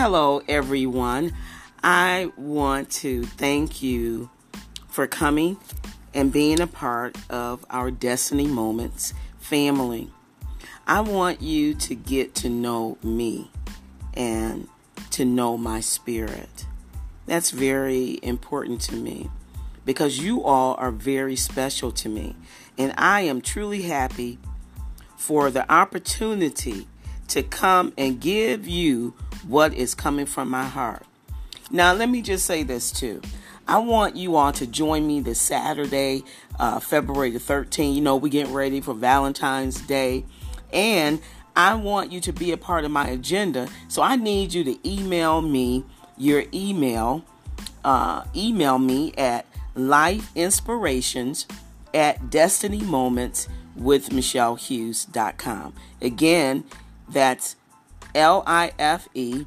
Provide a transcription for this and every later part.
Hello, everyone. I want to thank you for coming and being a part of our Destiny Moments family. I want you to get to know me and to know my spirit. That's very important to me because you all are very special to me. And I am truly happy for the opportunity to come and give you what is coming from my heart. Now, let me just say this too. I want you all to join me this Saturday, uh, February the 13th. You know, we're getting ready for Valentine's Day. And I want you to be a part of my agenda. So I need you to email me your email. Uh, email me at life inspirations at destinymoments with michellehughes.com. Again, that's L I F E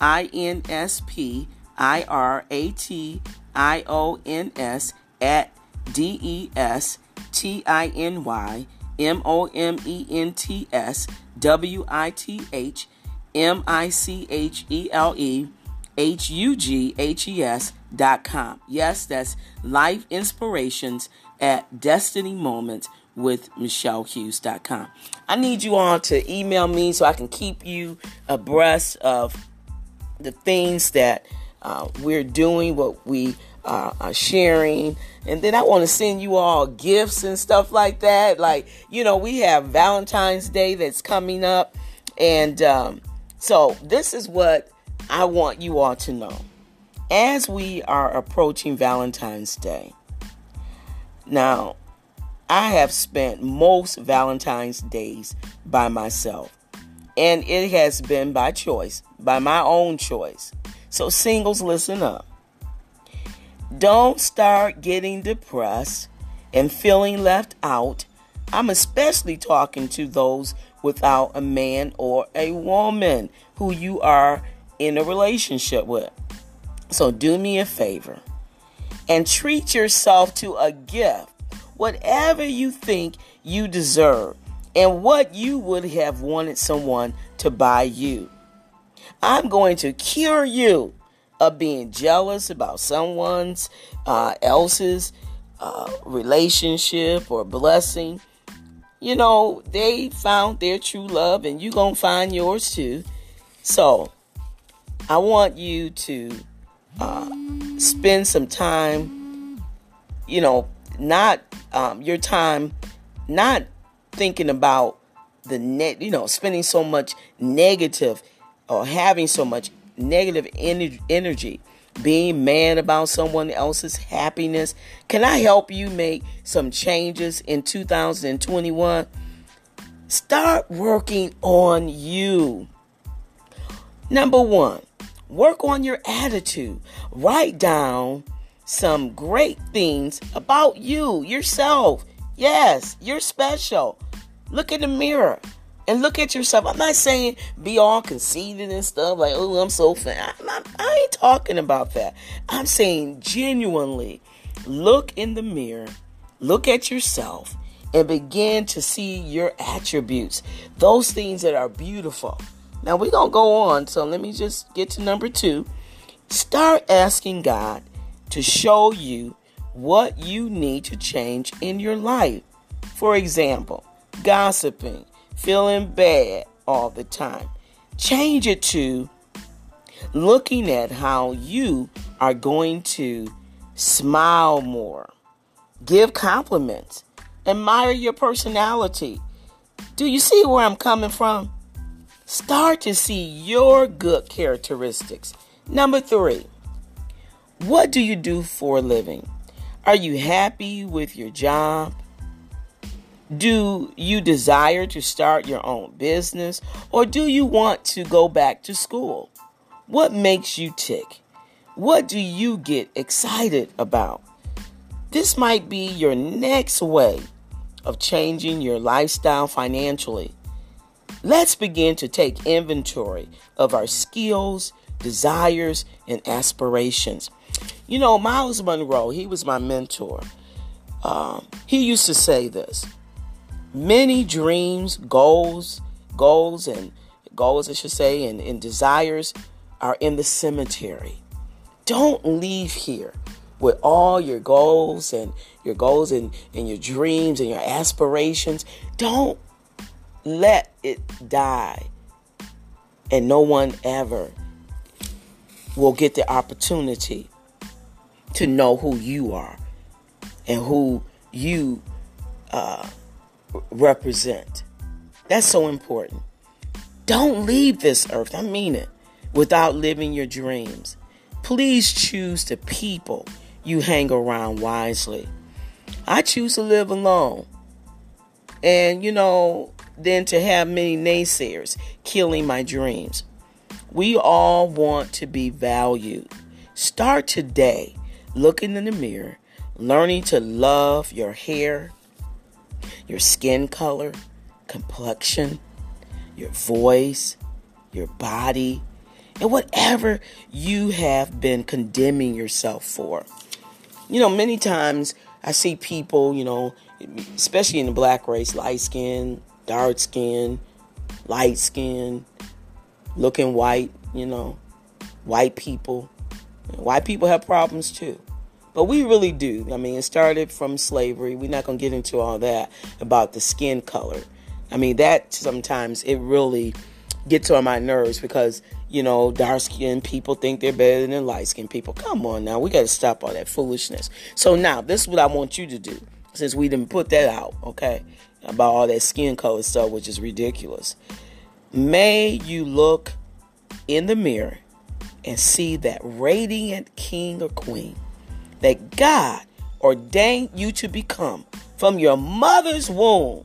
I N S P I R A T I O N S at D E S T I N Y M O M E N T S W I T H M I C H E L E H U G H E S dot com. Yes, that's Life Inspirations at Destiny Moments with MichelleHughes.com. I need you all to email me so I can keep you abreast of the things that uh, we're doing, what we uh, are sharing. And then I want to send you all gifts and stuff like that. Like, you know, we have Valentine's Day that's coming up. And um, so this is what I want you all to know. As we are approaching Valentine's Day, now, I have spent most Valentine's days by myself. And it has been by choice, by my own choice. So, singles, listen up. Don't start getting depressed and feeling left out. I'm especially talking to those without a man or a woman who you are in a relationship with. So, do me a favor and treat yourself to a gift whatever you think you deserve and what you would have wanted someone to buy you. I'm going to cure you of being jealous about someone's uh, else's uh, relationship or blessing. You know, they found their true love and you're going to find yours too. So, I want you to uh, spend some time, you know, not um, your time not thinking about the net, you know, spending so much negative or having so much negative energy, being mad about someone else's happiness. Can I help you make some changes in 2021? Start working on you. Number one, work on your attitude. Write down some great things about you, yourself. Yes, you're special. Look in the mirror and look at yourself. I'm not saying be all conceited and stuff like, oh, I'm so fat. i I ain't talking about that. I'm saying genuinely look in the mirror, look at yourself, and begin to see your attributes, those things that are beautiful. Now, we're going to go on. So let me just get to number two. Start asking God to show you what you need to change in your life. For example, gossiping, feeling bad all the time. Change it to looking at how you are going to smile more, give compliments, admire your personality. Do you see where I'm coming from? Start to see your good characteristics. Number three, what do you do for a living? Are you happy with your job? Do you desire to start your own business or do you want to go back to school? What makes you tick? What do you get excited about? This might be your next way of changing your lifestyle financially. Let's begin to take inventory of our skills, desires, and aspirations. You know, Myles Munroe, he was my mentor. Um, he used to say this many dreams, goals, goals, and goals, I should say, and, and desires are in the cemetery. Don't leave here with all your goals and your goals and, and your dreams and your aspirations. Don't let it die. And no one ever will get the opportunity to know who you are and who you uh, represent. That's so important. Don't leave this earth, I mean it, without living your dreams. Please choose the people you hang around wisely. I choose to live alone. And, you know, then to have many naysayers killing my dreams. We all want to be valued. Start today looking in the mirror, learning to love your hair, your skin color, complexion, your voice, your body, and whatever you have been condemning yourself for. You know, many times I see people, you know, especially in the black race, light skin, dark skin, light skin, looking white, you know, white people. White people have problems too. But we really do. I mean, it started from slavery. We're not going to get into all that about the skin color. I mean, that sometimes it really gets on my nerves because, you know, dark skinned people think they're better than light skinned people. Come on now. We got to stop all that foolishness. So now, this is what I want you to do since we didn't put that out, okay, about all that skin color stuff, which is ridiculous. May you look in the mirror and see that radiant king or queen that God ordained you to become from your mother's womb.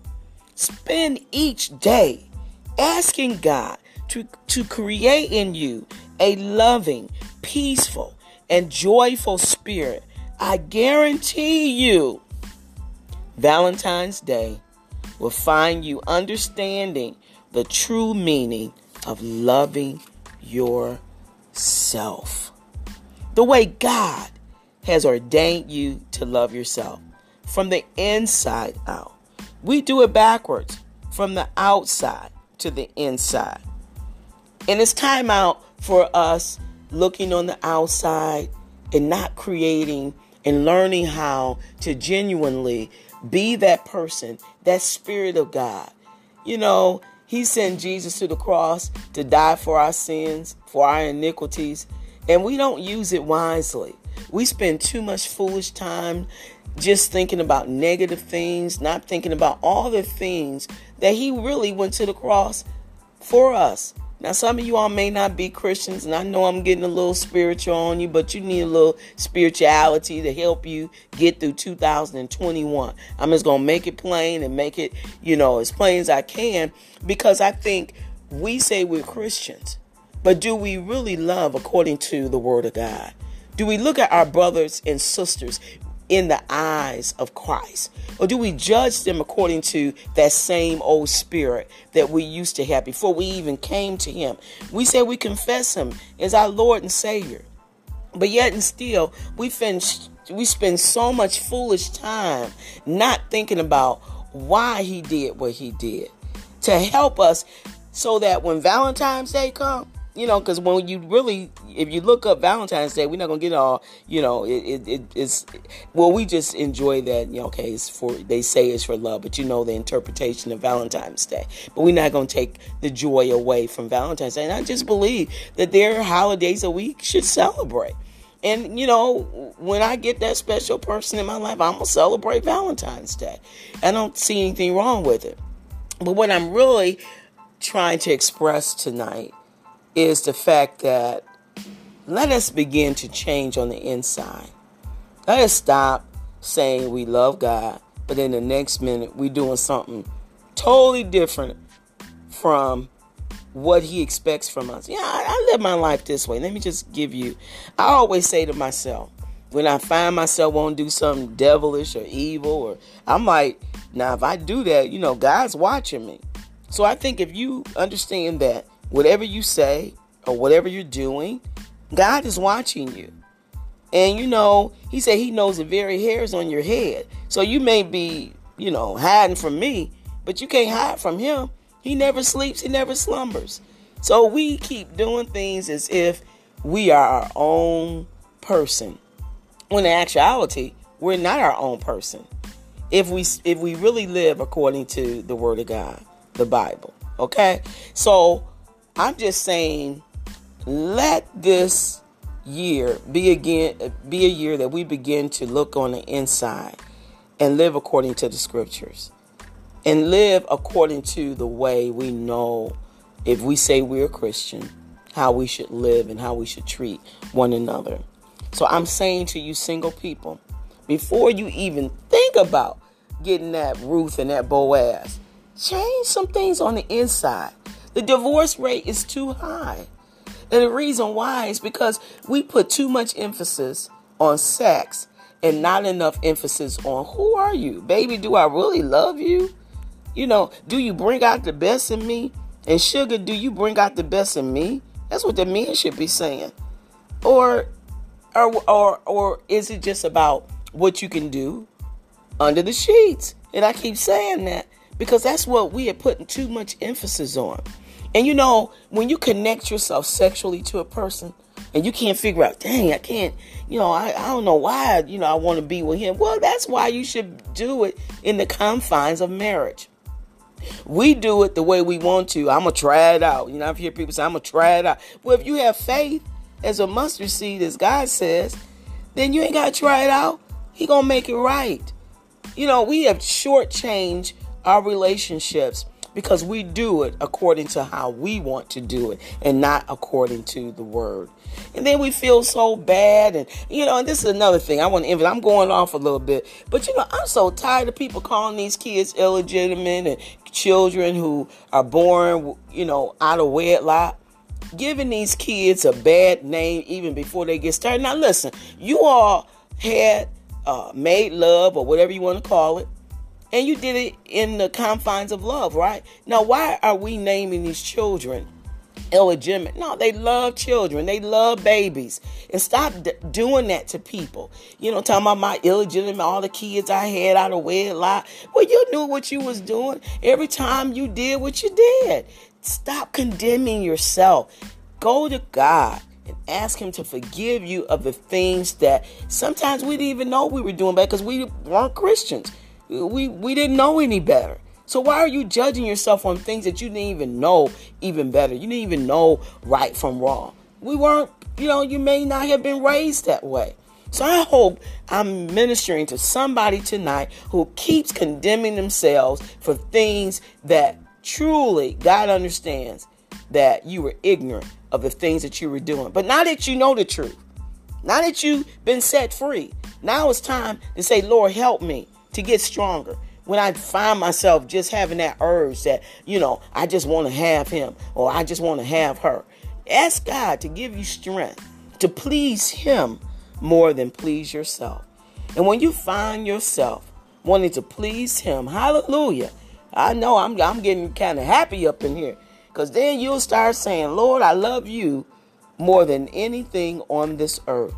Spend each day asking God to, to create in you a loving, peaceful, and joyful spirit. I guarantee you, Valentine's Day will find you understanding the true meaning of loving yourself. The way God has ordained you to love yourself from the inside out. We do it backwards from the outside to the inside. And it's time out for us looking on the outside and not creating and learning how to genuinely be that person, that spirit of God. You know, He sent Jesus to the cross to die for our sins, for our iniquities, and we don't use it wisely. We spend too much foolish time just thinking about negative things, not thinking about all the things that He really went to the cross for us. Now, some of you all may not be Christians, and I know I'm getting a little spiritual on you, but you need a little spirituality to help you get through 2021. I'm just going to make it plain and make it, you know, as plain as I can because I think we say we're Christians, but do we really love according to the Word of God? Do we look at our brothers and sisters in the eyes of Christ? Or do we judge them according to that same old spirit that we used to have before we even came to Him? We say we confess Him as our Lord and Savior. But yet and still, we spend, we spend so much foolish time not thinking about why He did what He did to help us so that when Valentine's Day comes, you know, because when you really, if you look up Valentine's Day, we're not gonna get all, you know, it, it, it it's, well, we just enjoy that, you know, okay, it's for, they say it's for love, but you know the interpretation of Valentine's Day. But we're not gonna take the joy away from Valentine's Day. And I just believe that there are holidays that we should celebrate. And you know, when I get that special person in my life, I'm gonna celebrate Valentine's Day. I don't see anything wrong with it. But what I'm really trying to express tonight is the fact that let us begin to change on the inside. Let us stop saying we love God, but in the next minute we're doing something totally different from what He expects from us. Yeah, I, I live my life this way. Let me just give you, I always say to myself, when I find myself want to do something devilish or evil, or I'm like, now if I do that, you know, God's watching me. So I think if you understand that whatever you say or whatever you're doing, God is watching you. And you know, he said he knows the very hairs on your head. So you may be, you know, hiding from me, but you can't hide from him. He never sleeps, he never slumbers. So we keep doing things as if we are our own person. When in actuality, we're not our own person. If we if we really live according to the word of God, the Bible. Okay? So I'm just saying let this year be again be a year that we begin to look on the inside and live according to the scriptures and live according to the way we know if we say we're a Christian how we should live and how we should treat one another. So I'm saying to you single people before you even think about getting that Ruth and that Boaz change some things on the inside. The divorce rate is too high. And the reason why is because we put too much emphasis on sex and not enough emphasis on who are you? Baby, do I really love you? You know, do you bring out the best in me? And sugar, do you bring out the best in me? That's what the men should be saying. Or or or or is it just about what you can do under the sheets? And I keep saying that because that's what we are putting too much emphasis on. And you know, when you connect yourself sexually to a person and you can't figure out, dang, I can't, you know, I, I don't know why, you know, I want to be with him. Well, that's why you should do it in the confines of marriage. We do it the way we want to. I'm going to try it out. You know, I've heard people say, I'm going to try it out. Well, if you have faith as a mustard seed, as God says, then you ain't got to try it out. He going to make it right. You know, we have shortchanged our relationships because we do it according to how we want to do it and not according to the word. And then we feel so bad. And, you know, and this is another thing. I want to, I'm going off a little bit. But, you know, I'm so tired of people calling these kids illegitimate and children who are born, you know, out of wedlock. Giving these kids a bad name even before they get started. Now, listen, you all had uh, made love or whatever you want to call it and you did it in the confines of love, right? Now, why are we naming these children illegitimate? No, they love children. They love babies. And stop d- doing that to people. You know, talking about my illegitimate, all the kids I had out of wedlock. Well, you knew what you was doing every time you did what you did. Stop condemning yourself. Go to God and ask him to forgive you of the things that sometimes we didn't even know we were doing bad because we weren't Christians. We we didn't know any better. So why are you judging yourself on things that you didn't even know even better? You didn't even know right from wrong. We weren't, you know, you may not have been raised that way. So I hope I'm ministering to somebody tonight who keeps condemning themselves for things that truly God understands that you were ignorant of the things that you were doing. But now that you know the truth, now that you've been set free, now it's time to say, Lord, help me to get stronger. When I find myself just having that urge that, you know, I just want to have him or I just want to have her, ask God to give you strength to please him more than please yourself. And when you find yourself wanting to please him, hallelujah. I know I'm, I'm getting kind of happy up in here because then you'll start saying, Lord, I love you more than anything on this earth.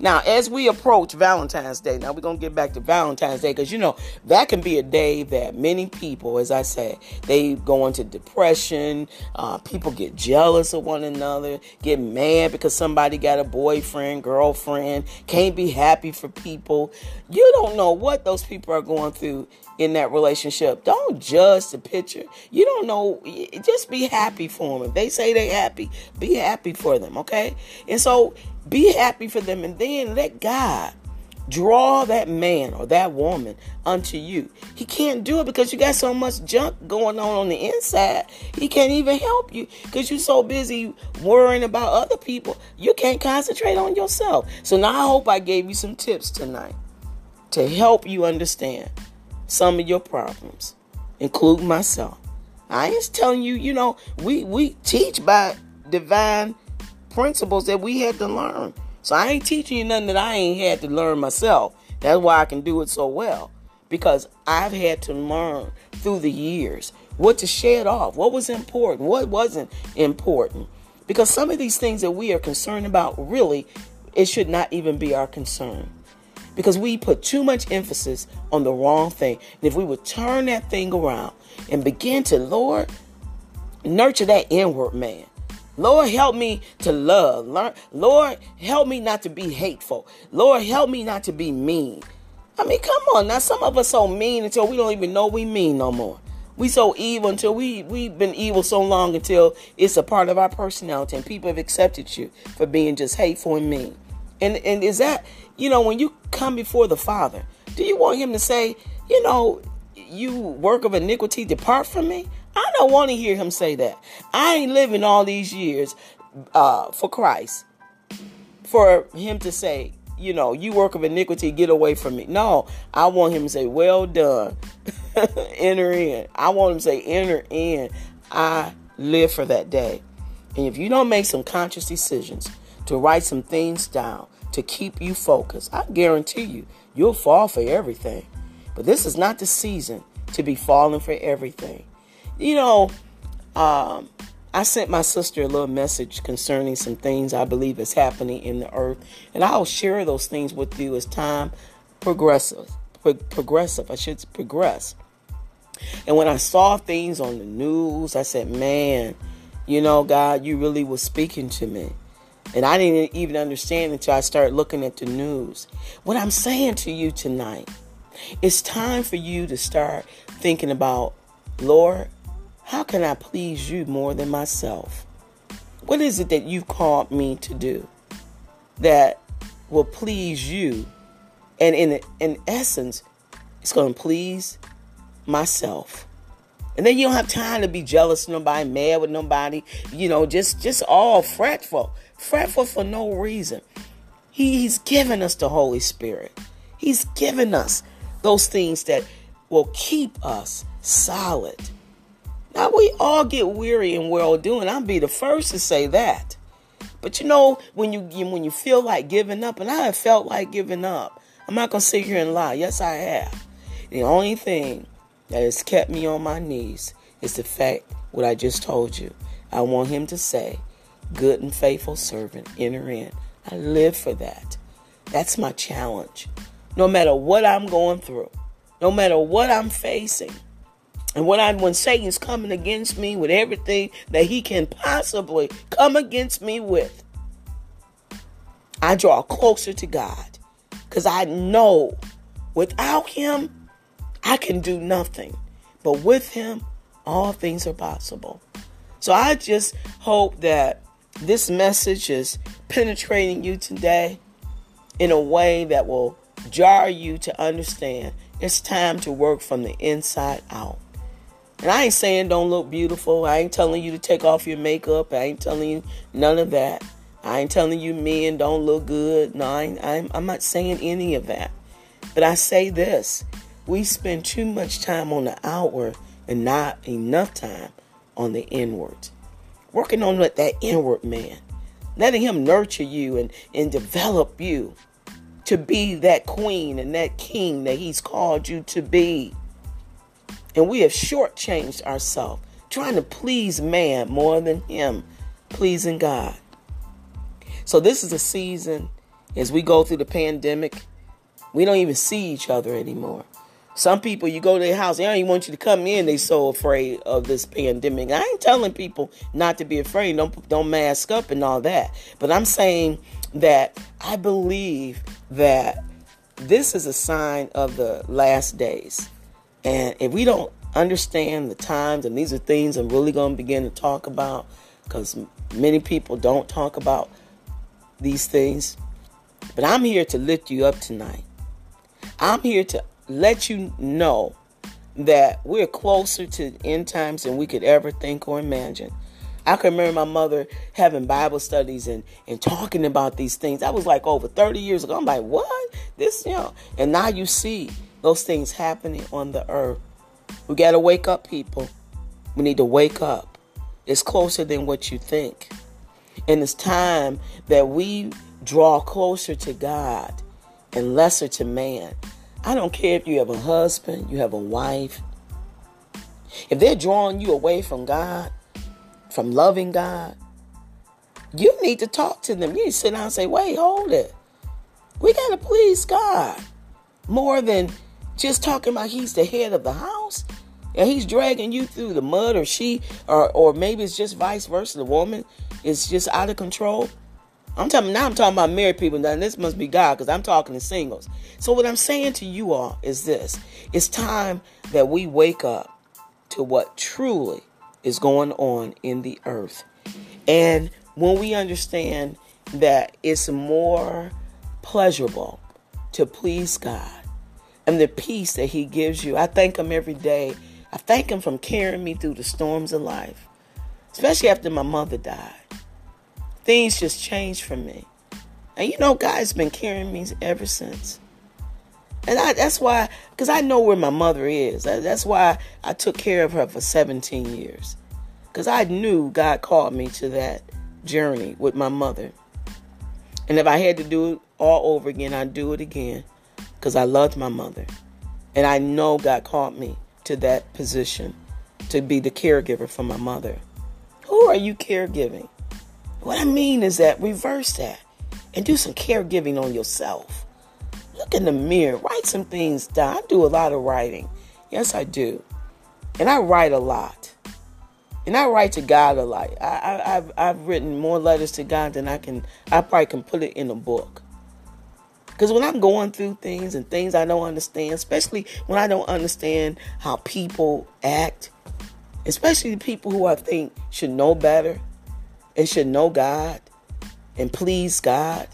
Now, as we approach Valentine's Day, now we're going to get back to Valentine's Day because, you know, that can be a day that many people, as I said, they go into depression. Uh, people get jealous of one another, get mad because somebody got a boyfriend, girlfriend, can't be happy for people. You don't know what those people are going through in that relationship. Don't judge the picture. You don't know. Just be happy for them. If they say they're happy, be happy for them, okay? And so be happy for them and then let God draw that man or that woman unto you. He can't do it because you got so much junk going on on the inside. He can't even help you because you're so busy worrying about other people. You can't concentrate on yourself. So now I hope I gave you some tips tonight to help you understand some of your problems, including myself. I ain't telling you, you know, we we teach by divine principles that we had to learn. So I ain't teaching you nothing that I ain't had to learn myself. That's why I can do it so well. Because I've had to learn through the years what to shed off, what was important, what wasn't important. Because some of these things that we are concerned about, really, it should not even be our concern. Because we put too much emphasis on the wrong thing. And if we would turn that thing around and begin to, Lord, nurture that inward man. Lord, help me to love. Lord, help me not to be hateful. Lord, help me not to be mean. I mean, come on. Now, some of us so mean until we don't even know we mean no more. We so evil until we we've been evil so long until it's a part of our personality, and people have accepted you for being just hateful and mean. And and is that you know when you come before the Father, do you want Him to say, you know, you work of iniquity, depart from me? I don't want to hear him say that. I ain't living all these years uh, for Christ. For him to say, you know, you work of iniquity, get away from me. No, I want him to say, well done. enter in. I want him to say, enter in. I live for that day. And if you don't make some conscious decisions to write some things down to keep you focused, I guarantee you, you'll fall for everything. But this is not the season to be falling for everything. You know, um, I sent my sister a little message concerning some things I believe is happening in the earth, and I'll share those things with you as time progresses. Pro- progressive, I should progress. And when I saw things on the news, I said, "Man, you know, God, you really was speaking to me." And I didn't even understand until I started looking at the news. What I'm saying to you tonight, it's time for you to start thinking about, Lord, how can I please you more than myself? What is it that you've called me to do that will please you? And in, in essence, it's going to please myself. And then you don't have time to be jealous nobody, mad with nobody, you know, just just all fretful. Fretful for no reason. He, he's given us the Holy Spirit. He's given us those things that will keep us solid now we all get weary and well doing. I'll be the first to say that. But you know, when you when you feel like giving up, and I have felt like giving up, I'm not gonna sit here and lie. Yes, I have. The only thing that has kept me on my knees is the fact what I just told you. I want him to say, "Good and faithful servant, enter in." I live for that. That's my challenge. No matter what I'm going through, no matter what I'm facing. And when I when Satan's coming against me with everything that he can possibly come against me with, I draw closer to God. Because I know without him, I can do nothing. But with him, all things are possible. So I just hope that this message is penetrating you today in a way that will jar you to understand it's time to work from the inside out. And I ain't saying don't look beautiful. I ain't telling you to take off your makeup. I ain't telling you none of that. I ain't telling you men don't look good. No, I I'm, I'm not saying any of that. But I say this we spend too much time on the outward and not enough time on the inward. Working on that, that inward man, letting him nurture you and, and develop you to be that queen and that king that he's called you to be. And we have shortchanged ourselves, trying to please man more than him pleasing God. So this is a season as we go through the pandemic, we don't even see each other anymore. Some people, you go to their house, they don't even want you to come in. They so afraid of this pandemic. I ain't telling people not to be afraid. Don't don't mask up and all that. But I'm saying that I believe that this is a sign of the last days. And if we don't understand the times, and these are things I'm really going to begin to talk about because many people don't talk about these things. But I'm here to lift you up tonight. I'm here to let you know that we're closer to end times than we could ever think or imagine. I can remember my mother having Bible studies and, and talking about these things. That was like over 30 years ago. I'm like, what? This, you know. And now you see those things happening on the earth. We got to wake up, people. We need to wake up. It's closer than what you think. And it's time that we draw closer to God and lesser to man. I don't care if you have a husband, you have a wife. If they're drawing you away from God, from loving God, you need to talk to them. You need to sit down and say, wait, hold it. We got to please God more than just talking about he's the head of the house. and he's dragging you through the mud, or she, or or maybe it's just vice versa. The woman is just out of control. I'm talking now. I'm talking about married people. Now this must be God because I'm talking to singles. So what I'm saying to you all is this: It's time that we wake up to what truly is going on in the earth, and when we understand that it's more pleasurable to please God and the peace that He gives you. I thank Him every day. I thank Him from carrying me through the storms of life, especially after my mother died. Things just changed for me. And you know, God's been carrying me ever since. And I, that's why, because I know where my mother is. That's why I took care of her for 17 years. Because I knew God called me to that journey with my mother. And if I had to do it all over again, I'd do it again because I loved my mother. And I know God called me to that position to be the caregiver for my mother. Who are you caregiving? What I mean is that reverse that and do some caregiving on yourself. Look in the mirror, write some things down. I do a lot of writing. Yes, I do. And I write a lot. And I write to God a lot. I, have I've written more letters to God than I can, I probably can put it in a book. Because when I'm going through things and things I don't understand, especially when I don't understand how people act, especially the people who I think should know better and should know God and please God.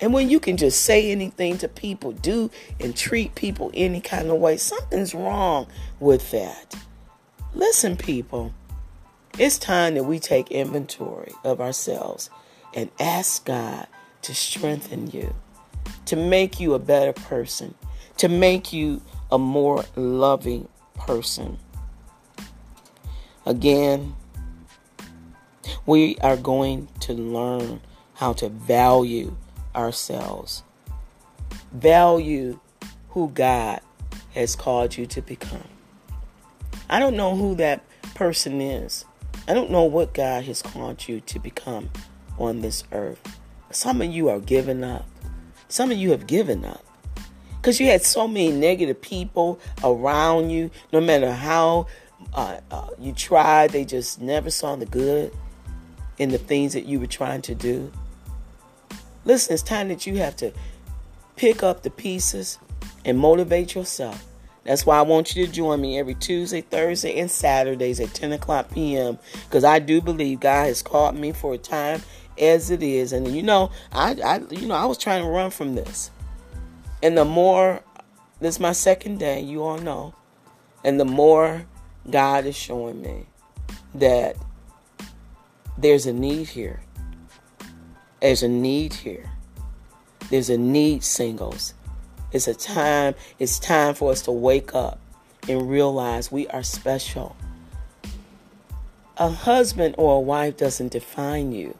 And when you can just say anything to people, do and treat people any kind of way, something's wrong with that. Listen, people, it's time that we take inventory of ourselves and ask God to strengthen you, to make you a better person, to make you a more loving person. Again, we are going to learn how to value ourselves, value who God has called you to become. I don't know who that person is. I don't know what God has called you to become on this earth. Some of you are giving up. Some of you have given up. Because you had so many negative people around you, no matter how uh, uh, you tried, they just never saw the good in the things that you were trying to do. Listen, it's time that you have to pick up the pieces and motivate yourself that's why I want you to join me every Tuesday, Thursday, and Saturdays at 10 o'clock p.m. Because I do believe God has called me for a time as it is. And you know, I, I you know, I was trying to run from this. And the more this is my second day, you all know. And the more God is showing me that there's a need here. There's a need here. There's a need, singles. It's a time, it's time for us to wake up and realize we are special. A husband or a wife doesn't define you.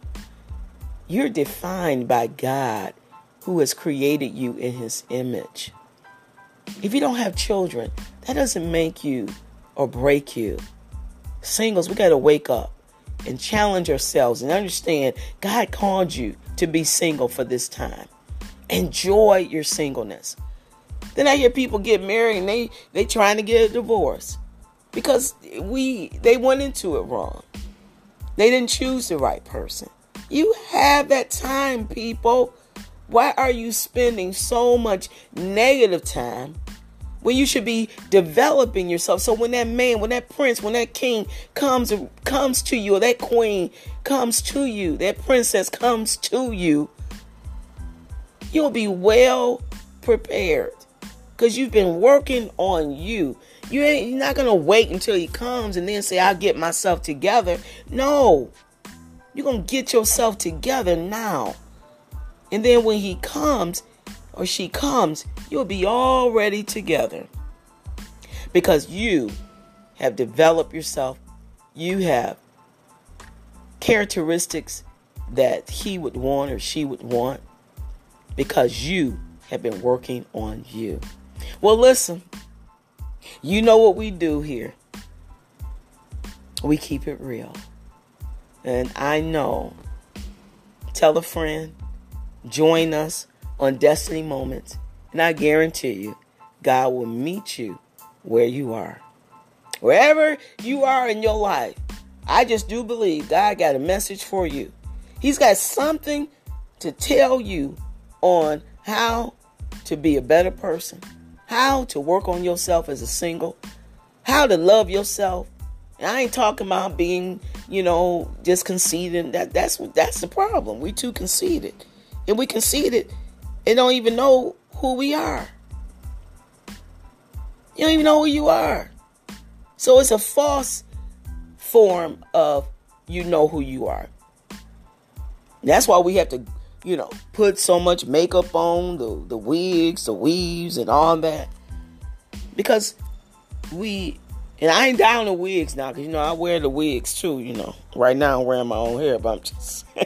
You're defined by God who has created you in his image. If you don't have children, that doesn't make you or break you. Singles, we got to wake up and challenge ourselves and understand God called you to be single for this time. Enjoy your singleness. Then I hear people get married and they they trying to get a divorce because we they went into it wrong. They didn't choose the right person. You have that time, people. Why are you spending so much negative time when you should be developing yourself? So when that man, when that prince, when that king comes comes to you, or that queen comes to you, that princess comes to you, you'll be well prepared because you've been working on you. You ain't you're not gonna wait until he comes and then say, I'll get myself together. No. You're gonna get yourself together now. And then when he comes or she comes, you'll be already together. Because you have developed yourself. You have characteristics that he would want or she would want because you have been working on you. Well, listen, you know what we do here. We keep it real. And I know, tell a friend, join us on Destiny Moments, and I guarantee you, God will meet you where you are. wherever you are in your life, I just do believe God got a message for you. He's got something to tell you on how to be a better person, how to work on yourself as a single, how to love yourself. And I ain't talking about being, you know, just conceited. That that's that's the problem. We too conceited, and we conceited and don't even know who we are. You don't even know who you are. So it's a false form of you know who you are. That's why we have to, you know, put so much makeup on, the, the wigs, the weaves, and all that. Because we, and I ain't down the wigs now, because, you know, I wear the wigs too, you know. Right now I'm wearing my own hair, but I'm just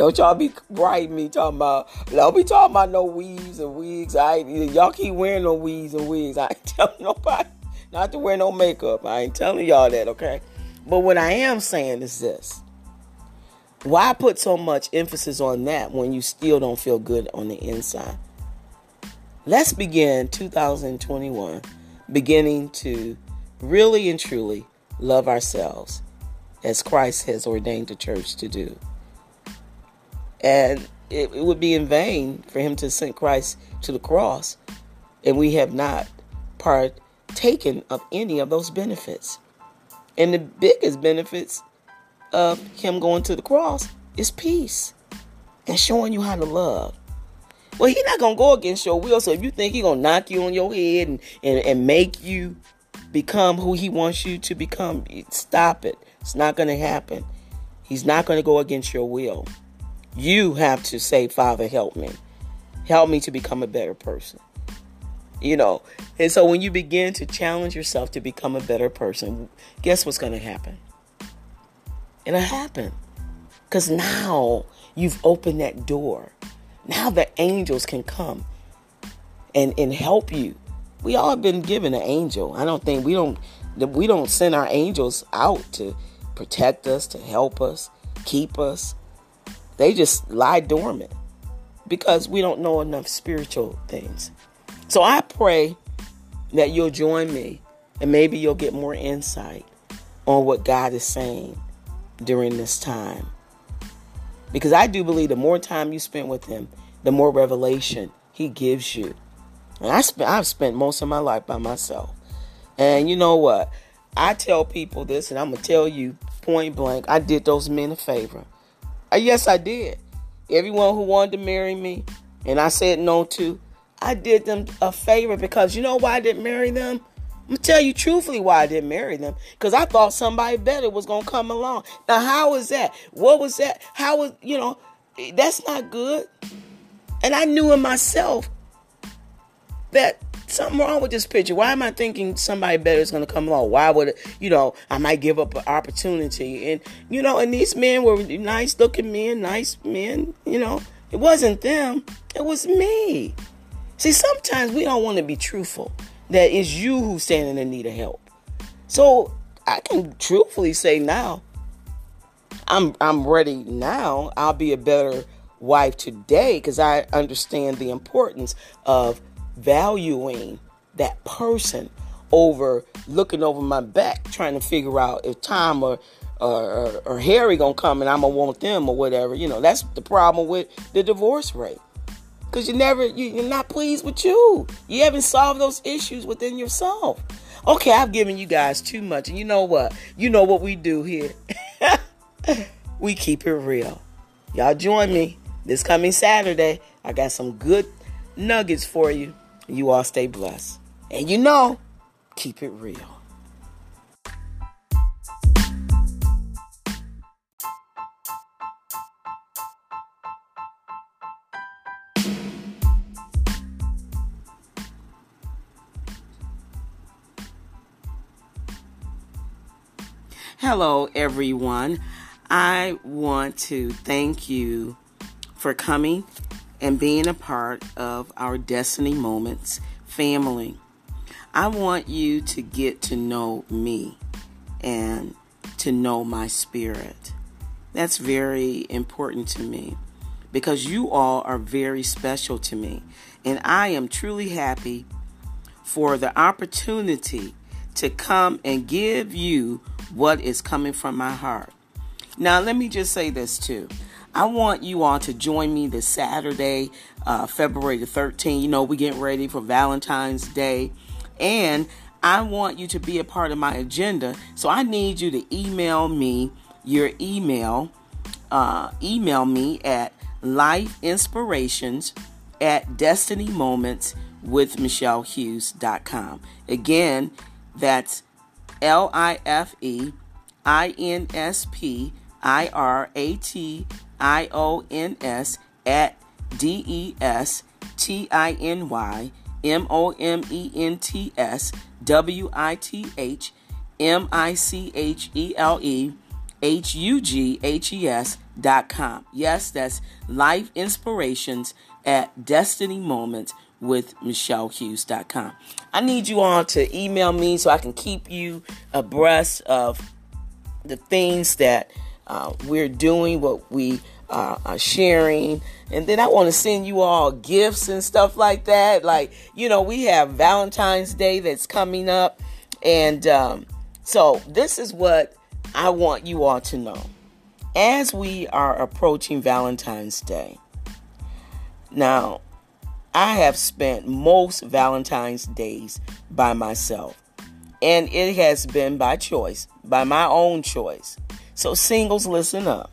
Don't y'all be writing me talking about, don't be talking about no weaves and wigs. I y'all keep wearing no weaves and wigs. I ain't telling nobody not to wear no makeup. I ain't telling y'all that, okay? But what I am saying is this. Why put so much emphasis on that when you still don't feel good on the inside? Let's begin 2021 beginning to really and truly love ourselves as Christ has ordained the church to do. And it, it, would be in vain for him to send Christ to the cross and we have not partaken of any of those benefits. And the biggest benefits of him going to the cross is peace and showing you how to love. Well, he's not gonna go against your will. So if you think he's gonna knock you on your head and, and, and make you become who he wants you to become, stop it. It's not gonna happen. He's not gonna go against your will. You have to say, Father, help me. Help me to become a better person. You know, and so when you begin to challenge yourself to become a better person, guess what's going to happen? It'll happen. Because now you've opened that door. Now the angels can come and, and help you. We all have been given an angel. I don't think we don't we don't send our angels out to protect us, to help us, keep us. They just lie dormant because we don't know enough spiritual things. So I pray that you'll join me and maybe you'll get more insight on what God is saying during this time. Because I do believe the more time you spend with Him, the more revelation He gives you. And I spent, I've spent most of my life by myself. And you know what? I tell people this, and I'm going to tell you point blank I did those men a favor. Yes, I did. Everyone who wanted to marry me, and I said no to, I did them a favor because you know why I didn't marry them? I'm gonna tell you truthfully why I didn't marry them. Because I thought somebody better was gonna come along. Now, how was that? What was that? How was you know? That's not good. And I knew in myself that something wrong with this picture. Why am I thinking somebody better is going to come along? Why would, you know, I might give up an opportunity? And, you know, and these men were nice looking men, nice men, you know. It wasn't them, it was me. See, sometimes we don't want to be truthful that it's you who's standing in need of help. So I can truthfully say now, I'm I'm ready now. I'll be a better wife today because I understand the importance of valuing that person over looking over my back trying to figure out if Tom or or, or Harry gonna come and I'm gonna want them or whatever. You know, that's the problem with the divorce rate. Cause you never you, you're not pleased with you. You haven't solved those issues within yourself. Okay, I've given you guys too much, and you know what? You know what we do here. we keep it real. Y'all join me this coming Saturday. I got some good nuggets for you. You all stay blessed. And you know, keep it real. Hello, everyone. I want to thank you for coming and being a part of our Destiny Moments family. I want you to get to know me and to know my spirit. That's very important to me because you all are very special to me. And I am truly happy for the opportunity to come and give you what is coming from my heart. Now, let me just say this too. I want you all to join me this Saturday, uh, February the 13th. You know, we're getting ready for Valentine's Day. And I want you to be a part of my agenda. So I need you to email me your email. Uh, email me at life inspirations at destinymoments with michellehughes.com. Again, that's L I F E I N S P I R A T I O N S at D E S T I N Y M O M E N T S W I T H M I C H E L E H U G H E S dot com. Yes, that's Life Inspirations at Destiny Moments with MichelleHughes.com. I need you all to email me so I can keep you abreast of the things that uh, we're doing, what we uh, are sharing. And then I want to send you all gifts and stuff like that. Like, you know, we have Valentine's Day that's coming up. And um, so this is what I want you all to know. As we are approaching Valentine's Day, now, I have spent most Valentine's days by myself. And it has been by choice, by my own choice. So, singles, listen up.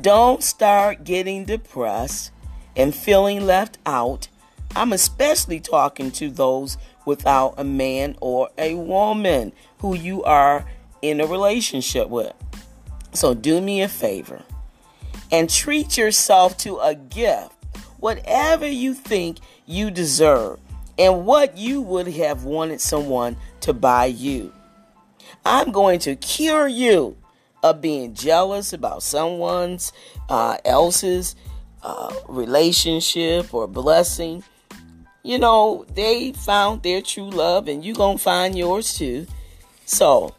Don't start getting depressed and feeling left out. I'm especially talking to those without a man or a woman who you are in a relationship with. So, do me a favor and treat yourself to a gift, whatever you think you deserve, and what you would have wanted someone to buy you. I'm going to cure you of being jealous about someone's uh, else's uh, relationship or blessing. You know, they found their true love, and you're going to find yours too. So,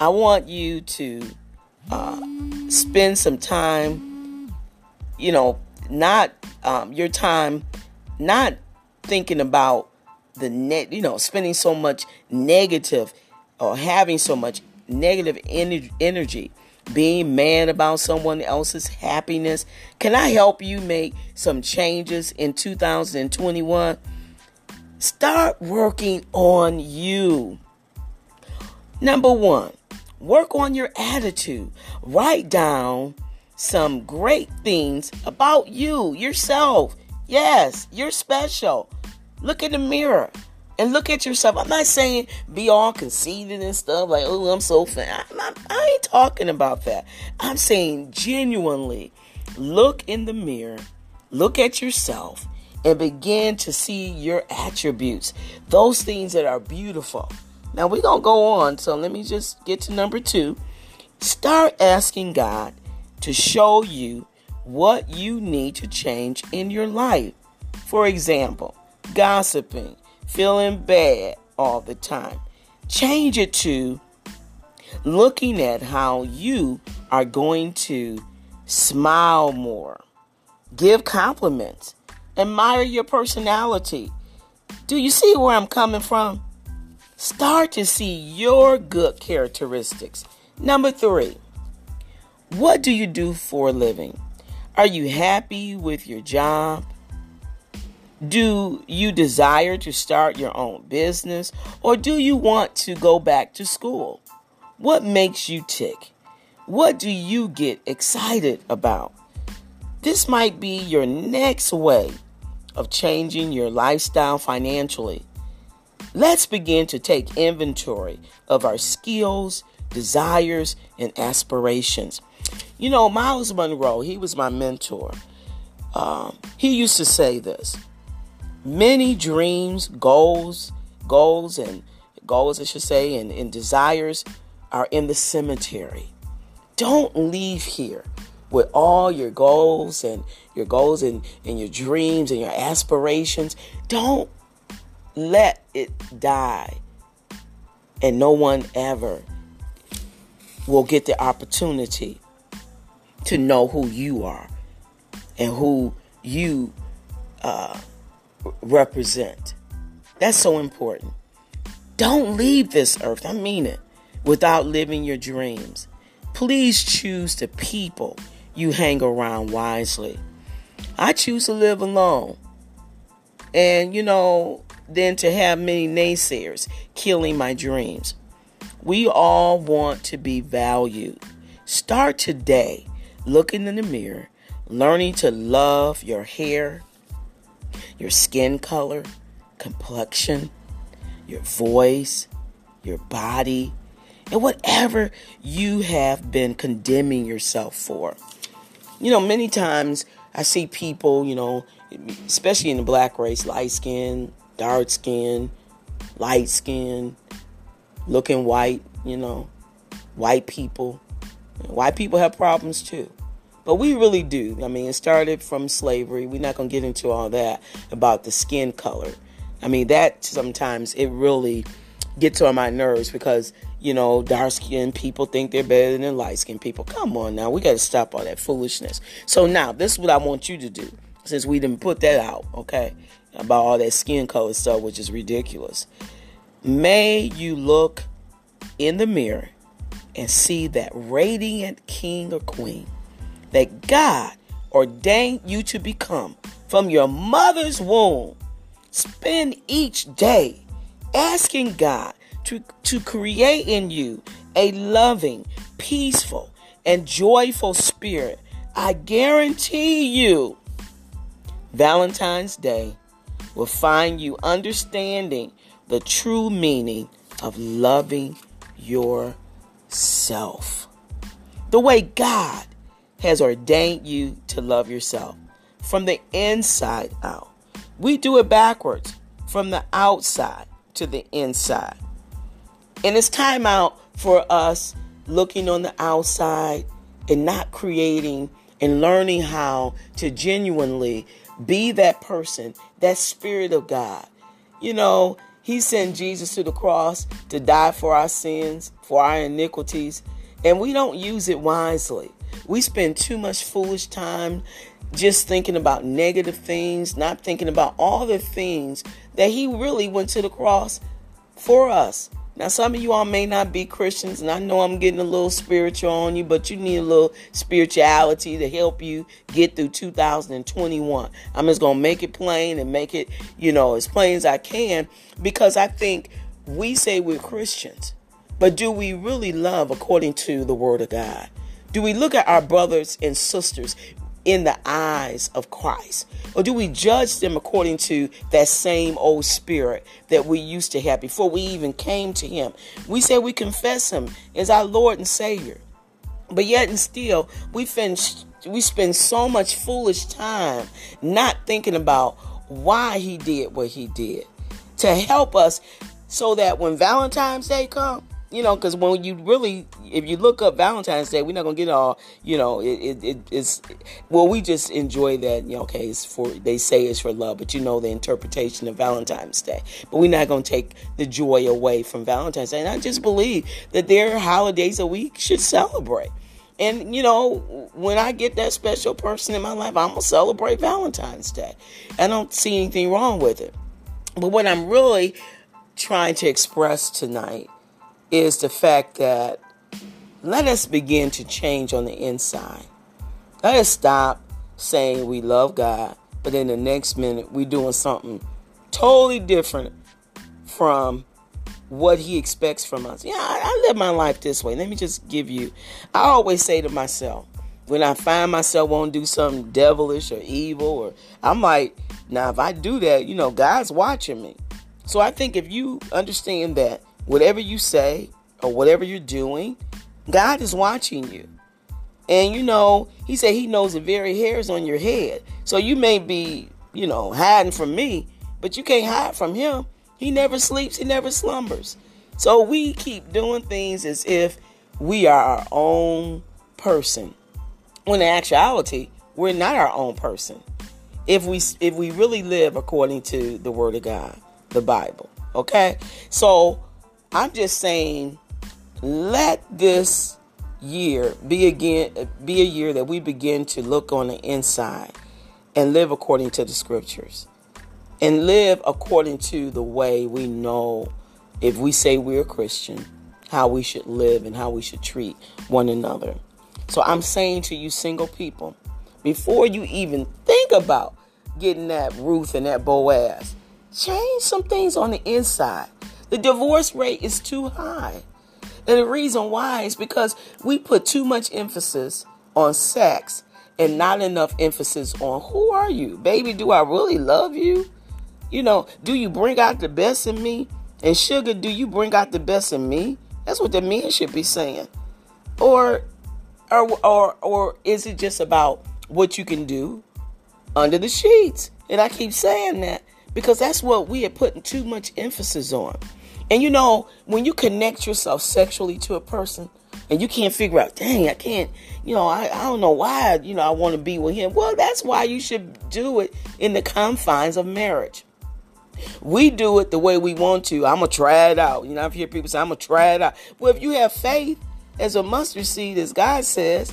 I want you to uh, spend some time, you know, not um, your time, not thinking about the net, you know, spending so much negative or having so much negative energy, being mad about someone else's happiness. Can I help you make some changes in 2021? Start working on you. Number one, Work on your attitude. Write down some great things about you, yourself. Yes, you're special. Look in the mirror and look at yourself. I'm not saying be all conceited and stuff like, oh, I'm so fat. I'm not, I ain't talking about that. I'm saying genuinely look in the mirror, look at yourself, and begin to see your attributes, those things that are beautiful. Now we're going to go on. So let me just get to number two. Start asking God to show you what you need to change in your life. For example, gossiping, feeling bad all the time. Change it to looking at how you are going to smile more, give compliments, admire your personality. Do you see where I'm coming from? Start to see your good characteristics. Number three, what do you do for a living? Are you happy with your job? Do you desire to start your own business or do you want to go back to school? What makes you tick? What do you get excited about? This might be your next way of changing your lifestyle financially. Let's begin to take inventory of our skills, desires, and aspirations. You know, Myles Munroe, he was my mentor. Um, he used to say this many dreams, goals, goals, and goals, I should say, and, and desires are in the cemetery. Don't leave here with all your goals and your goals and, and your dreams and your aspirations. Don't let it die. And no one ever will get the opportunity to know who you are and who you uh, represent. That's so important. Don't leave this earth. I mean it. Without living your dreams. Please choose the people you hang around wisely. I choose to live alone. And, you know, than to have many naysayers killing my dreams. We all want to be valued. Start today looking in the mirror, learning to love your hair, your skin color, complexion, your voice, your body, and whatever you have been condemning yourself for. You know, many times I see people, you know, especially in the black race, light skin, dark skin, light skin, looking white, you know, white people. White people have problems too. But we really do. I mean, it started from slavery. We're not going to get into all that about the skin color. I mean, that sometimes it really gets on my nerves because, you know, dark skinned people think they're better than light skinned people. Come on now, we got to stop all that foolishness. So now, this is what I want you to do since we didn't put that out, okay, about all that skin color stuff, which is ridiculous. May you look in the mirror and see that radiant king or queen that God ordained you to become from your mother's womb. Spend each day asking God to, to create in you a loving, peaceful, and joyful spirit. I guarantee you, Valentine's Day will find you understanding the true meaning of loving yourself. The way God has ordained you to love yourself from the inside out. We do it backwards from the outside to the inside. And it's time out for us looking on the outside and not creating and learning how to genuinely be that person, that spirit of God. You know, He sent Jesus to the cross to die for our sins, for our iniquities, and we don't use it wisely. We spend too much foolish time just thinking about negative things, not thinking about all the things that He really went to the cross for us. Now, some of you all may not be Christians, and I know I'm getting a little spiritual on you, but you need a little spirituality to help you get through 2021. I'm just going to make it plain and make it, you know, as plain as I can because I think we say we're Christians, but do we really love according to the Word of God? Do we look at our brothers and sisters in the eyes of Christ? Or do we judge them according to that same old spirit that we used to have before we even came to Him? We say we confess Him as our Lord and Savior. But yet and still, we we spend so much foolish time not thinking about why He did what He did to help us so that when Valentine's Day comes, you know, because when you really, if you look up Valentine's Day, we're not gonna get all, you know, it, it, it, it's, well, we just enjoy that. You know, okay, it's for they say it's for love, but you know the interpretation of Valentine's Day. But we're not gonna take the joy away from Valentine's Day. And I just believe that there are holidays that we should celebrate. And you know, when I get that special person in my life, I'm gonna celebrate Valentine's Day. I don't see anything wrong with it. But what I'm really trying to express tonight is the fact that let us begin to change on the inside. Let us stop saying we love God, but in the next minute we're doing something totally different from what he expects from us. Yeah, I, I live my life this way. Let me just give you, I always say to myself, when I find myself want to do something devilish or evil, or I'm like, now if I do that, you know, God's watching me. So I think if you understand that whatever you say or whatever you're doing, God is watching you. And you know, he said he knows the very hairs on your head. So you may be, you know, hiding from me, but you can't hide from him. He never sleeps, he never slumbers. So we keep doing things as if we are our own person. When in actuality, we're not our own person. If we if we really live according to the word of God, the Bible. Okay? So I'm just saying, let this year be again be a year that we begin to look on the inside and live according to the scriptures and live according to the way we know if we say we're a Christian, how we should live and how we should treat one another. So I'm saying to you, single people, before you even think about getting that Ruth and that Boaz, change some things on the inside. The divorce rate is too high. And the reason why is because we put too much emphasis on sex and not enough emphasis on who are you? Baby, do I really love you? You know, do you bring out the best in me? And sugar, do you bring out the best in me? That's what the men should be saying. Or or or or is it just about what you can do under the sheets? And I keep saying that because that's what we are putting too much emphasis on. And you know, when you connect yourself sexually to a person and you can't figure out, dang, I can't, you know, I, I don't know why, you know, I want to be with him. Well, that's why you should do it in the confines of marriage. We do it the way we want to. I'm going to try it out. You know, I've heard people say, I'm going to try it out. Well, if you have faith as a mustard seed, as God says,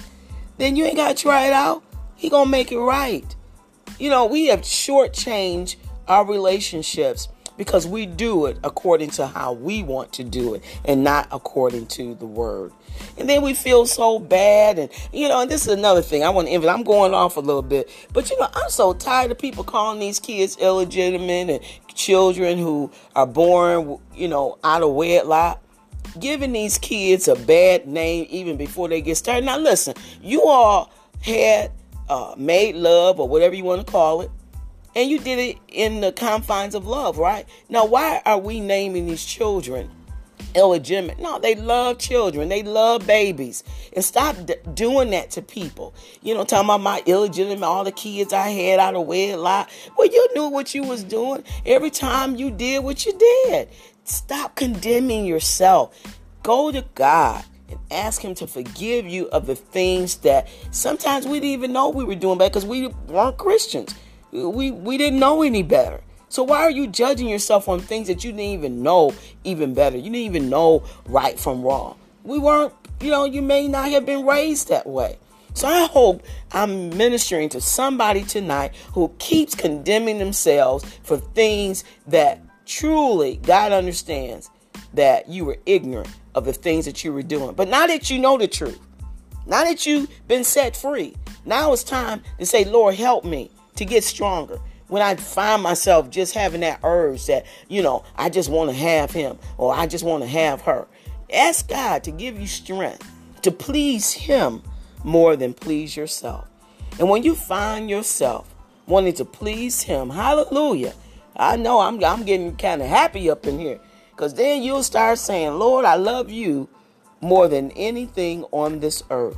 then you ain't got to try it out. He going to make it right. You know, we have shortchanged our relationships because we do it according to how we want to do it and not according to the word. And then we feel so bad. And, you know, and this is another thing I want to I'm going off a little bit. But, you know, I'm so tired of people calling these kids illegitimate and children who are born, you know, out of wedlock. Giving these kids a bad name even before they get started. Now, listen, you all had uh, made love or whatever you want to call it and you did it in the confines of love, right? Now, why are we naming these children illegitimate? No, they love children. They love babies. And stop d- doing that to people. You know, talking about my illegitimate, all the kids I had out of wedlock. Well, you knew what you was doing every time you did what you did. Stop condemning yourself. Go to God and ask him to forgive you of the things that sometimes we didn't even know we were doing bad because we weren't Christians. We we didn't know any better. So why are you judging yourself on things that you didn't even know even better? You didn't even know right from wrong. We weren't, you know, you may not have been raised that way. So I hope I'm ministering to somebody tonight who keeps condemning themselves for things that truly God understands that you were ignorant of the things that you were doing. But now that you know the truth, now that you've been set free, now it's time to say, Lord, help me to get stronger. When I find myself just having that urge that, you know, I just want to have him or I just want to have her, ask God to give you strength to please him more than please yourself. And when you find yourself wanting to please him, hallelujah. I know I'm, I'm getting kind of happy up in here because then you'll start saying, Lord, I love you more than anything on this earth.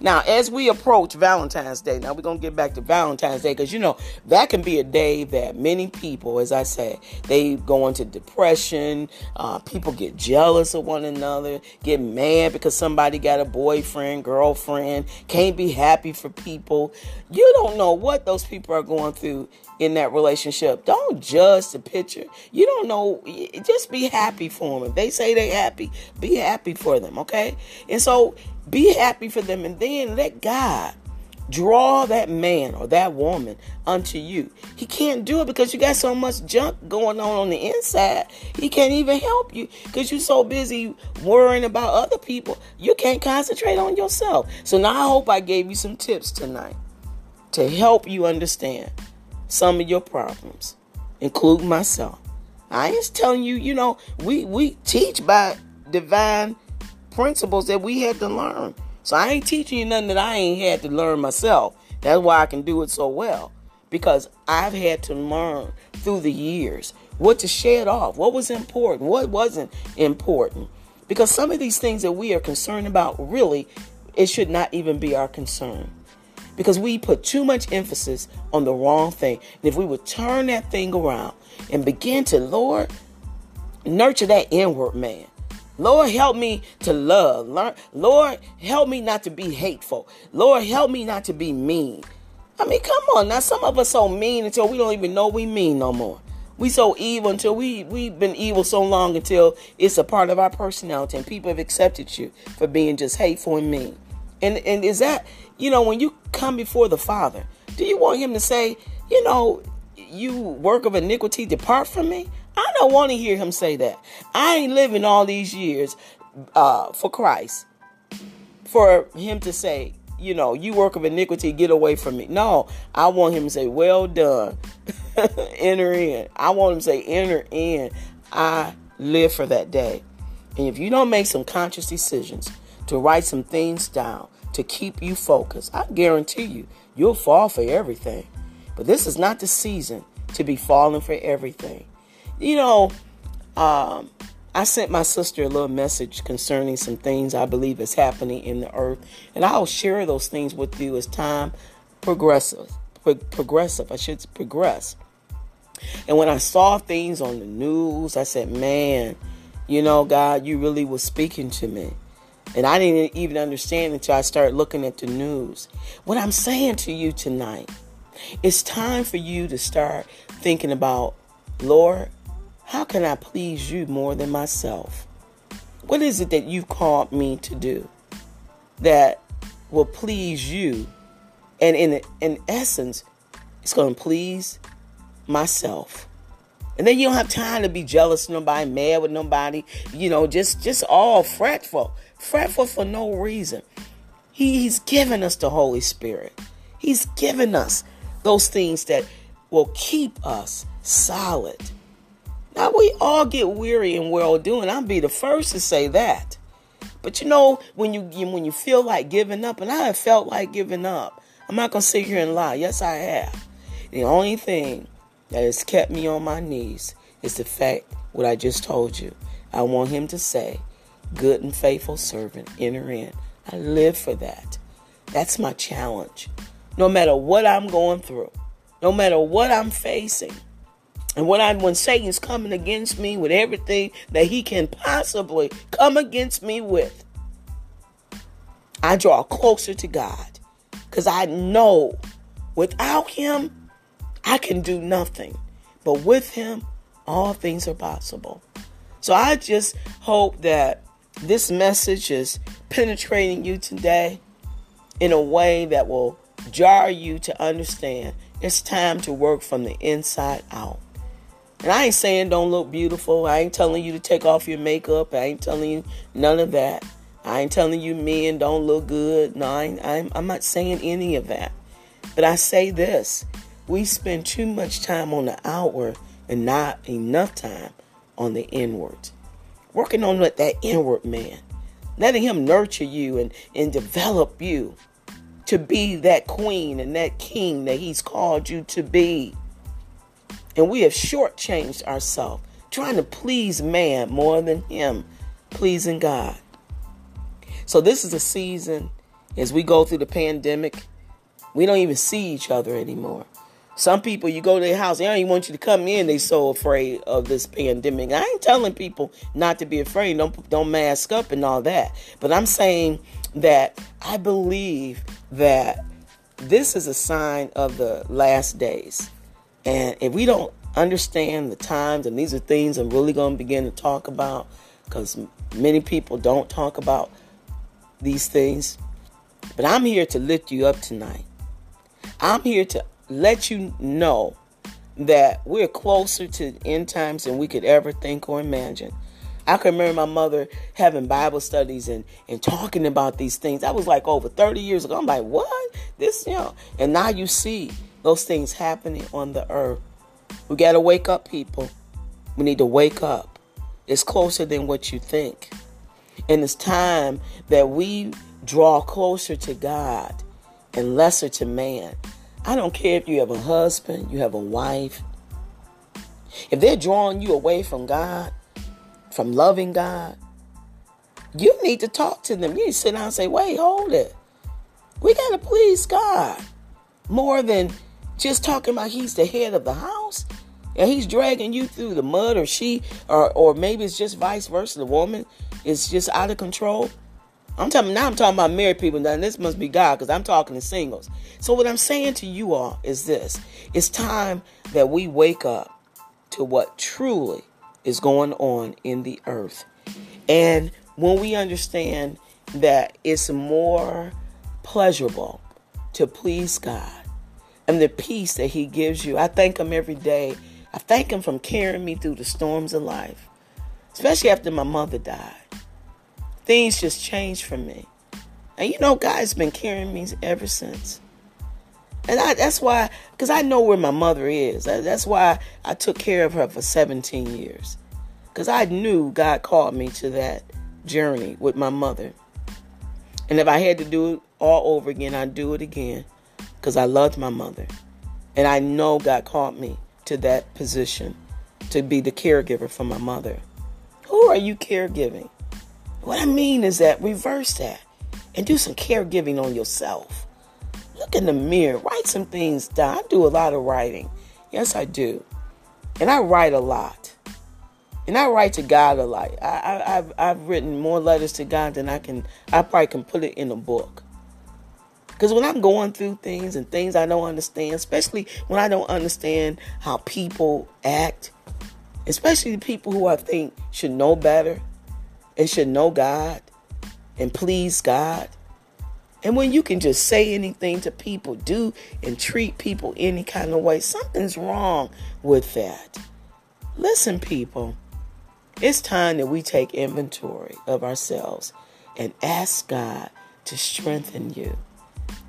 Now, as we approach Valentine's Day, now we're going to get back to Valentine's Day because, you know, that can be a day that many people, as I said, they go into depression. Uh, people get jealous of one another, get mad because somebody got a boyfriend, girlfriend, can't be happy for people. You don't know what those people are going through in that relationship. Don't judge the picture. You don't know. Just be happy for them. If they say they happy, be happy for them. Okay. And so be happy for them and then let God draw that man or that woman unto you. He can't do it because you got so much junk going on on the inside. He can't even help you because you're so busy worrying about other people. You can't concentrate on yourself. So now I hope I gave you some tips tonight to help you understand some of your problems, including myself. I ain't telling you, you know, we we teach by divine principles that we had to learn. So I ain't teaching you nothing that I ain't had to learn myself. That's why I can do it so well. Because I've had to learn through the years what to shed off, what was important, what wasn't important. Because some of these things that we are concerned about, really, it should not even be our concern. Because we put too much emphasis on the wrong thing. And if we would turn that thing around and begin to, Lord, nurture that inward man, Lord, help me to love. Lord, help me not to be hateful. Lord, help me not to be mean. I mean, come on. Now, some of us so mean until we don't even know we mean no more. We so evil until we we've been evil so long until it's a part of our personality, and people have accepted you for being just hateful and mean. And and is that you know when you come before the Father, do you want Him to say, you know, you work of iniquity, depart from me? I don't want to hear him say that. I ain't living all these years uh, for Christ for him to say, you know, you work of iniquity, get away from me. No, I want him to say, well done, enter in. I want him to say, enter in. I live for that day. And if you don't make some conscious decisions to write some things down to keep you focused, I guarantee you, you'll fall for everything. But this is not the season to be falling for everything. You know, um, I sent my sister a little message concerning some things I believe is happening in the earth, and I'll share those things with you as time progresses. Pro- progressive, I should progress. And when I saw things on the news, I said, "Man, you know, God, you really was speaking to me." And I didn't even understand until I started looking at the news. What I'm saying to you tonight, it's time for you to start thinking about, Lord, how can I please you more than myself? What is it that you've called me to do that will please you? And in, in essence, it's going to please myself. And then you don't have time to be jealous nobody, mad with nobody, you know, just just all fretful. Fretful for no reason. He, he's given us the Holy Spirit. He's given us those things that will keep us solid now we all get weary in well doing. I'll be the first to say that. But you know, when you when you feel like giving up, and I have felt like giving up, I'm not gonna sit here and lie. Yes, I have. The only thing that has kept me on my knees is the fact what I just told you. I want him to say, "Good and faithful servant, enter in." I live for that. That's my challenge. No matter what I'm going through, no matter what I'm facing, and when I when Satan's coming against me with everything that he can possibly come against me with, I draw closer to God. Because I know without him, I can do nothing. But with him, all things are possible. So I just hope that this message is penetrating you today in a way that will jar you to understand it's time to work from the inside out. And I ain't saying don't look beautiful. I ain't telling you to take off your makeup. I ain't telling you none of that. I ain't telling you men don't look good. No, I am I'm not saying any of that. But I say this we spend too much time on the outward and not enough time on the inward. Working on that inward man, letting him nurture you and, and develop you to be that queen and that king that he's called you to be. And we have shortchanged ourselves, trying to please man more than him pleasing God. So this is a season as we go through the pandemic, we don't even see each other anymore. Some people, you go to their house, they don't even want you to come in. They so afraid of this pandemic. I ain't telling people not to be afraid. Don't don't mask up and all that. But I'm saying that I believe that this is a sign of the last days. And if we don't understand the times, and these are things I'm really going to begin to talk about because many people don't talk about these things. But I'm here to lift you up tonight. I'm here to let you know that we're closer to end times than we could ever think or imagine. I can remember my mother having Bible studies and, and talking about these things. That was like over 30 years ago. I'm like, what? This, you know, and now you see those things happening on the earth. We got to wake up, people. We need to wake up. It's closer than what you think. And it's time that we draw closer to God and lesser to man. I don't care if you have a husband, you have a wife. If they're drawing you away from God, from loving God, you need to talk to them. You need to sit down and say, wait, hold it. We got to please God more than just talking about he's the head of the house? And he's dragging you through the mud or she or or maybe it's just vice versa the woman is just out of control? I'm talking now i'm talking about married people now this must be god because i'm talking to singles. So what i'm saying to you all is this it's time that we wake up to what truly is going on in the earth. And when we understand that it's more pleasurable to please god and the peace that He gives you. I thank Him every day. I thank Him from carrying me through the storms of life, especially after my mother died. Things just changed for me. And you know, God's been carrying me ever since. And I, that's why, because I know where my mother is. That's why I took care of her for 17 years. Because I knew God called me to that journey with my mother. And if I had to do it all over again, I'd do it again. Because I loved my mother. And I know God called me to that position to be the caregiver for my mother. Who are you caregiving? What I mean is that reverse that and do some caregiving on yourself. Look in the mirror, write some things down. I do a lot of writing. Yes, I do. And I write a lot. And I write to God a lot. I, have I've written more letters to God than I can, I probably can put it in a book. Because when I'm going through things and things I don't understand, especially when I don't understand how people act, especially the people who I think should know better and should know God and please God. And when you can just say anything to people, do and treat people any kind of way, something's wrong with that. Listen, people, it's time that we take inventory of ourselves and ask God to strengthen you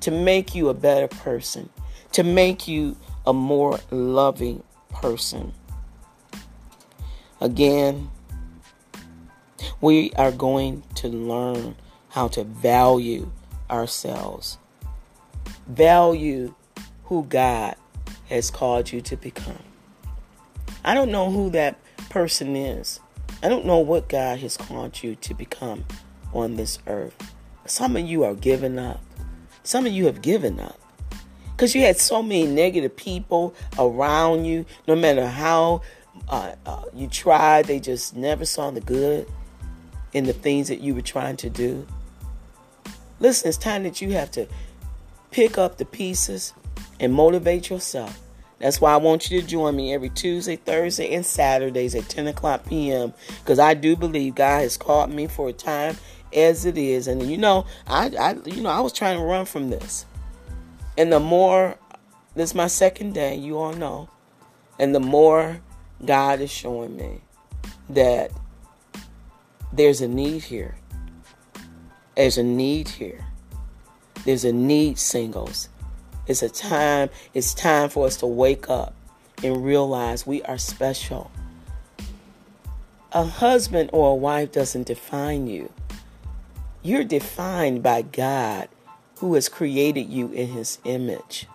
to make you a better person, to make you a more loving person. Again, we are going to learn how to value ourselves, value who God has called you to become. I don't know who that person is. I don't know what God has called you to become on this earth. Some of you are giving up. Some of you have given up because you had so many negative people around you. No matter how uh, uh, you tried, they just never saw the good in the things that you were trying to do. Listen, it's time that you have to pick up the pieces and motivate yourself. That's why I want you to join me every Tuesday, Thursday, and Saturdays at 10 o'clock p.m. Because I do believe God has called me for a time as it is. And you know, I, I you know, I was trying to run from this. And the more this is my second day, you all know. And the more God is showing me that there's a need here. There's a need here. There's a need, singles. It's a time, it's time for us to wake up and realize we are special. A husband or a wife doesn't define you. You're defined by God who has created you in his image.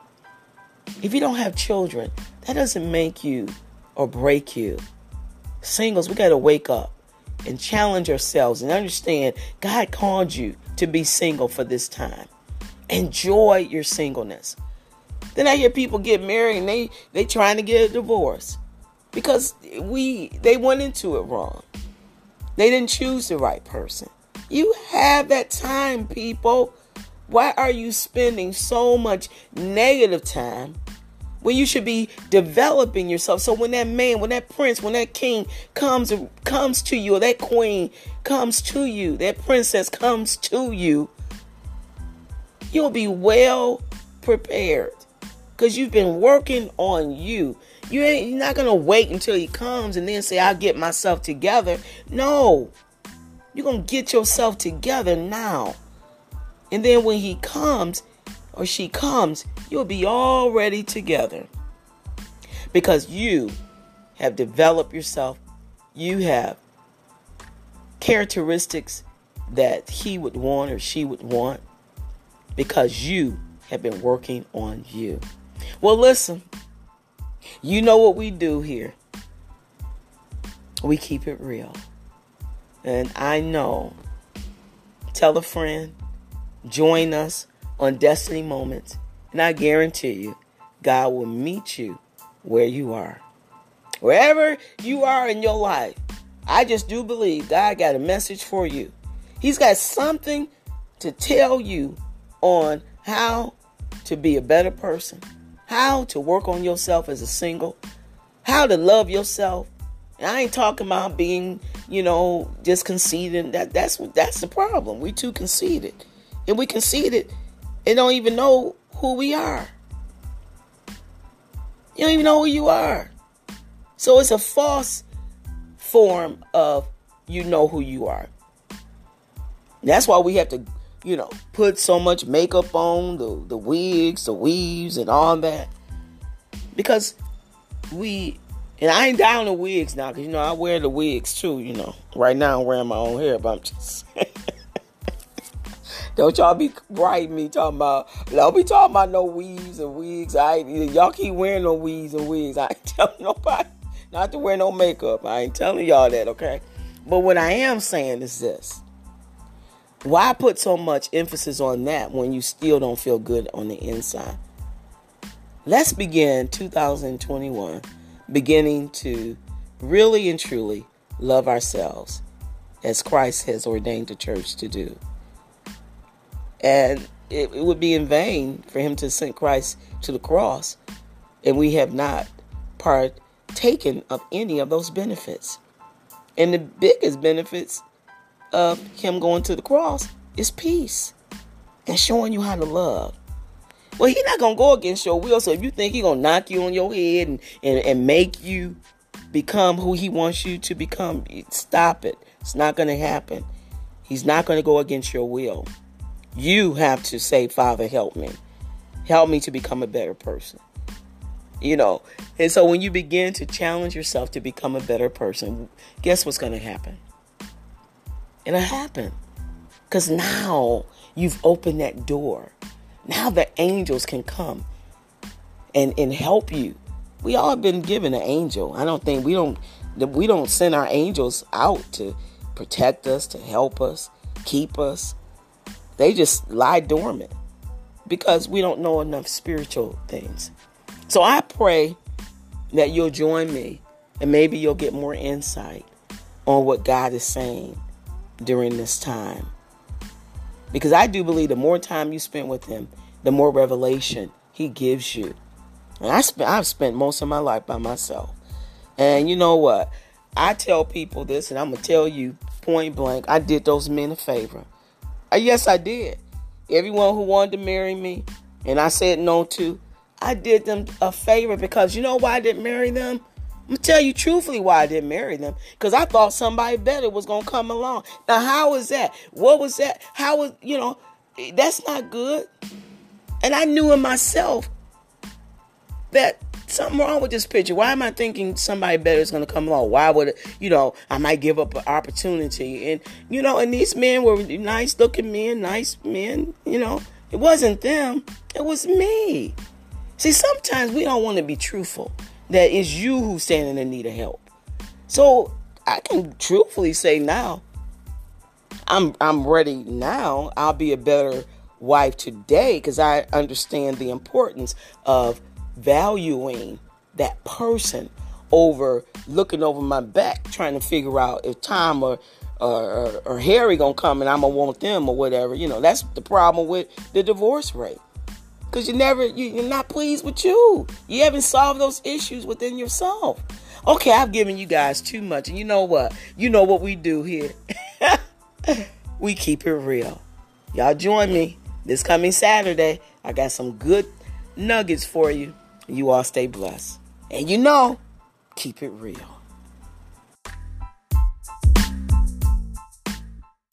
If you don't have children, that doesn't make you or break you. Singles, we got to wake up and challenge ourselves and understand God called you to be single for this time. Enjoy your singleness. Then I hear people get married and they they trying to get a divorce because we they went into it wrong. They didn't choose the right person. You have that time, people. Why are you spending so much negative time when you should be developing yourself? So when that man, when that prince, when that king comes comes to you, or that queen comes to you, that princess comes to you, you'll be well prepared because you've been working on you. You ain't you're not gonna wait until he comes and then say, I'll get myself together. No, you're going to get yourself together now. And then when he comes or she comes, you'll be already together. Because you have developed yourself. You have characteristics that he would want or she would want because you have been working on you. Well, listen, you know what we do here. We keep it real. And I know, tell a friend, join us on Destiny Moments, and I guarantee you, God will meet you where you are. Wherever you are in your life, I just do believe God got a message for you. He's got something to tell you on how to be a better person, how to work on yourself as a single, how to love yourself, I ain't talking about being, you know, just conceding. That that's that's the problem. We too conceited, and we conceited and don't even know who we are. You don't even know who you are. So it's a false form of you know who you are. That's why we have to, you know, put so much makeup on, the, the wigs, the weaves, and all that. Because we, and I ain't down the wigs now, because, you know, I wear the wigs too, you know. Right now I'm wearing my own hair, but I'm just Don't y'all be writing me talking about, don't be talking about no weaves and wigs. I Y'all keep wearing no weaves and wigs. I ain't telling nobody not to wear no makeup. I ain't telling y'all that, okay? But what I am saying is this. Why put so much emphasis on that when you still don't feel good on the inside? Let's begin 2021 beginning to really and truly love ourselves as Christ has ordained the church to do. And it, it, would be in vain for him to send Christ to the cross and we have not partaken of any of those benefits. And the biggest benefits of him going to the cross is peace and showing you how to love. Well, he's not gonna go against your will. So if you think he's gonna knock you on your head and, and, and make you become who he wants you to become, stop it. It's not gonna happen. He's not gonna go against your will. You have to say, Father, help me. Help me to become a better person. You know, and so when you begin to challenge yourself to become a better person, guess what's to happen? It'll happen. Because now you've opened that door. Now the angels can come and, and help you. We all have been given an angel. I don't think we don't we don't send our angels out to protect us, to help us, keep us. They just lie dormant because we don't know enough spiritual things. So I pray that you'll join me and maybe you'll get more insight on what God is saying during this time. Because I do believe the more time you spend with Him, the more revelation He gives you. And I spent, I've spent most of my life by myself. And you know what? I tell people this, and I'm going to tell you point blank I did those men a favor. Uh, yes, I did. Everyone who wanted to marry me and I said no to, I did them a favor because you know why I didn't marry them? I'm gonna tell you truthfully why I didn't marry them. Because I thought somebody better was gonna come along. Now, how was that? What was that? How was you know? That's not good. And I knew in myself that something wrong with this picture. Why am I thinking somebody better is to come along? Why would, you know, I might give up an opportunity? And, you know, and these men were nice looking men, nice men, you know. It wasn't them, it was me. See, sometimes we don't want to be truthful that it's you who's standing in need of help. So I can truthfully say now, I'm I'm ready now. I'll be a better wife today because I understand the importance of valuing that person over looking over my back trying to figure out if Tom or or, or Harry gonna come and I'm gonna want them or whatever. You know, that's the problem with the divorce rate. Cause you never you, you're not pleased with you. You haven't solved those issues within yourself. Okay, I've given you guys too much, and you know what? You know what we do here. we keep it real. Y'all join me this coming Saturday. I got some good nuggets for you. You all stay blessed. And you know, keep it real.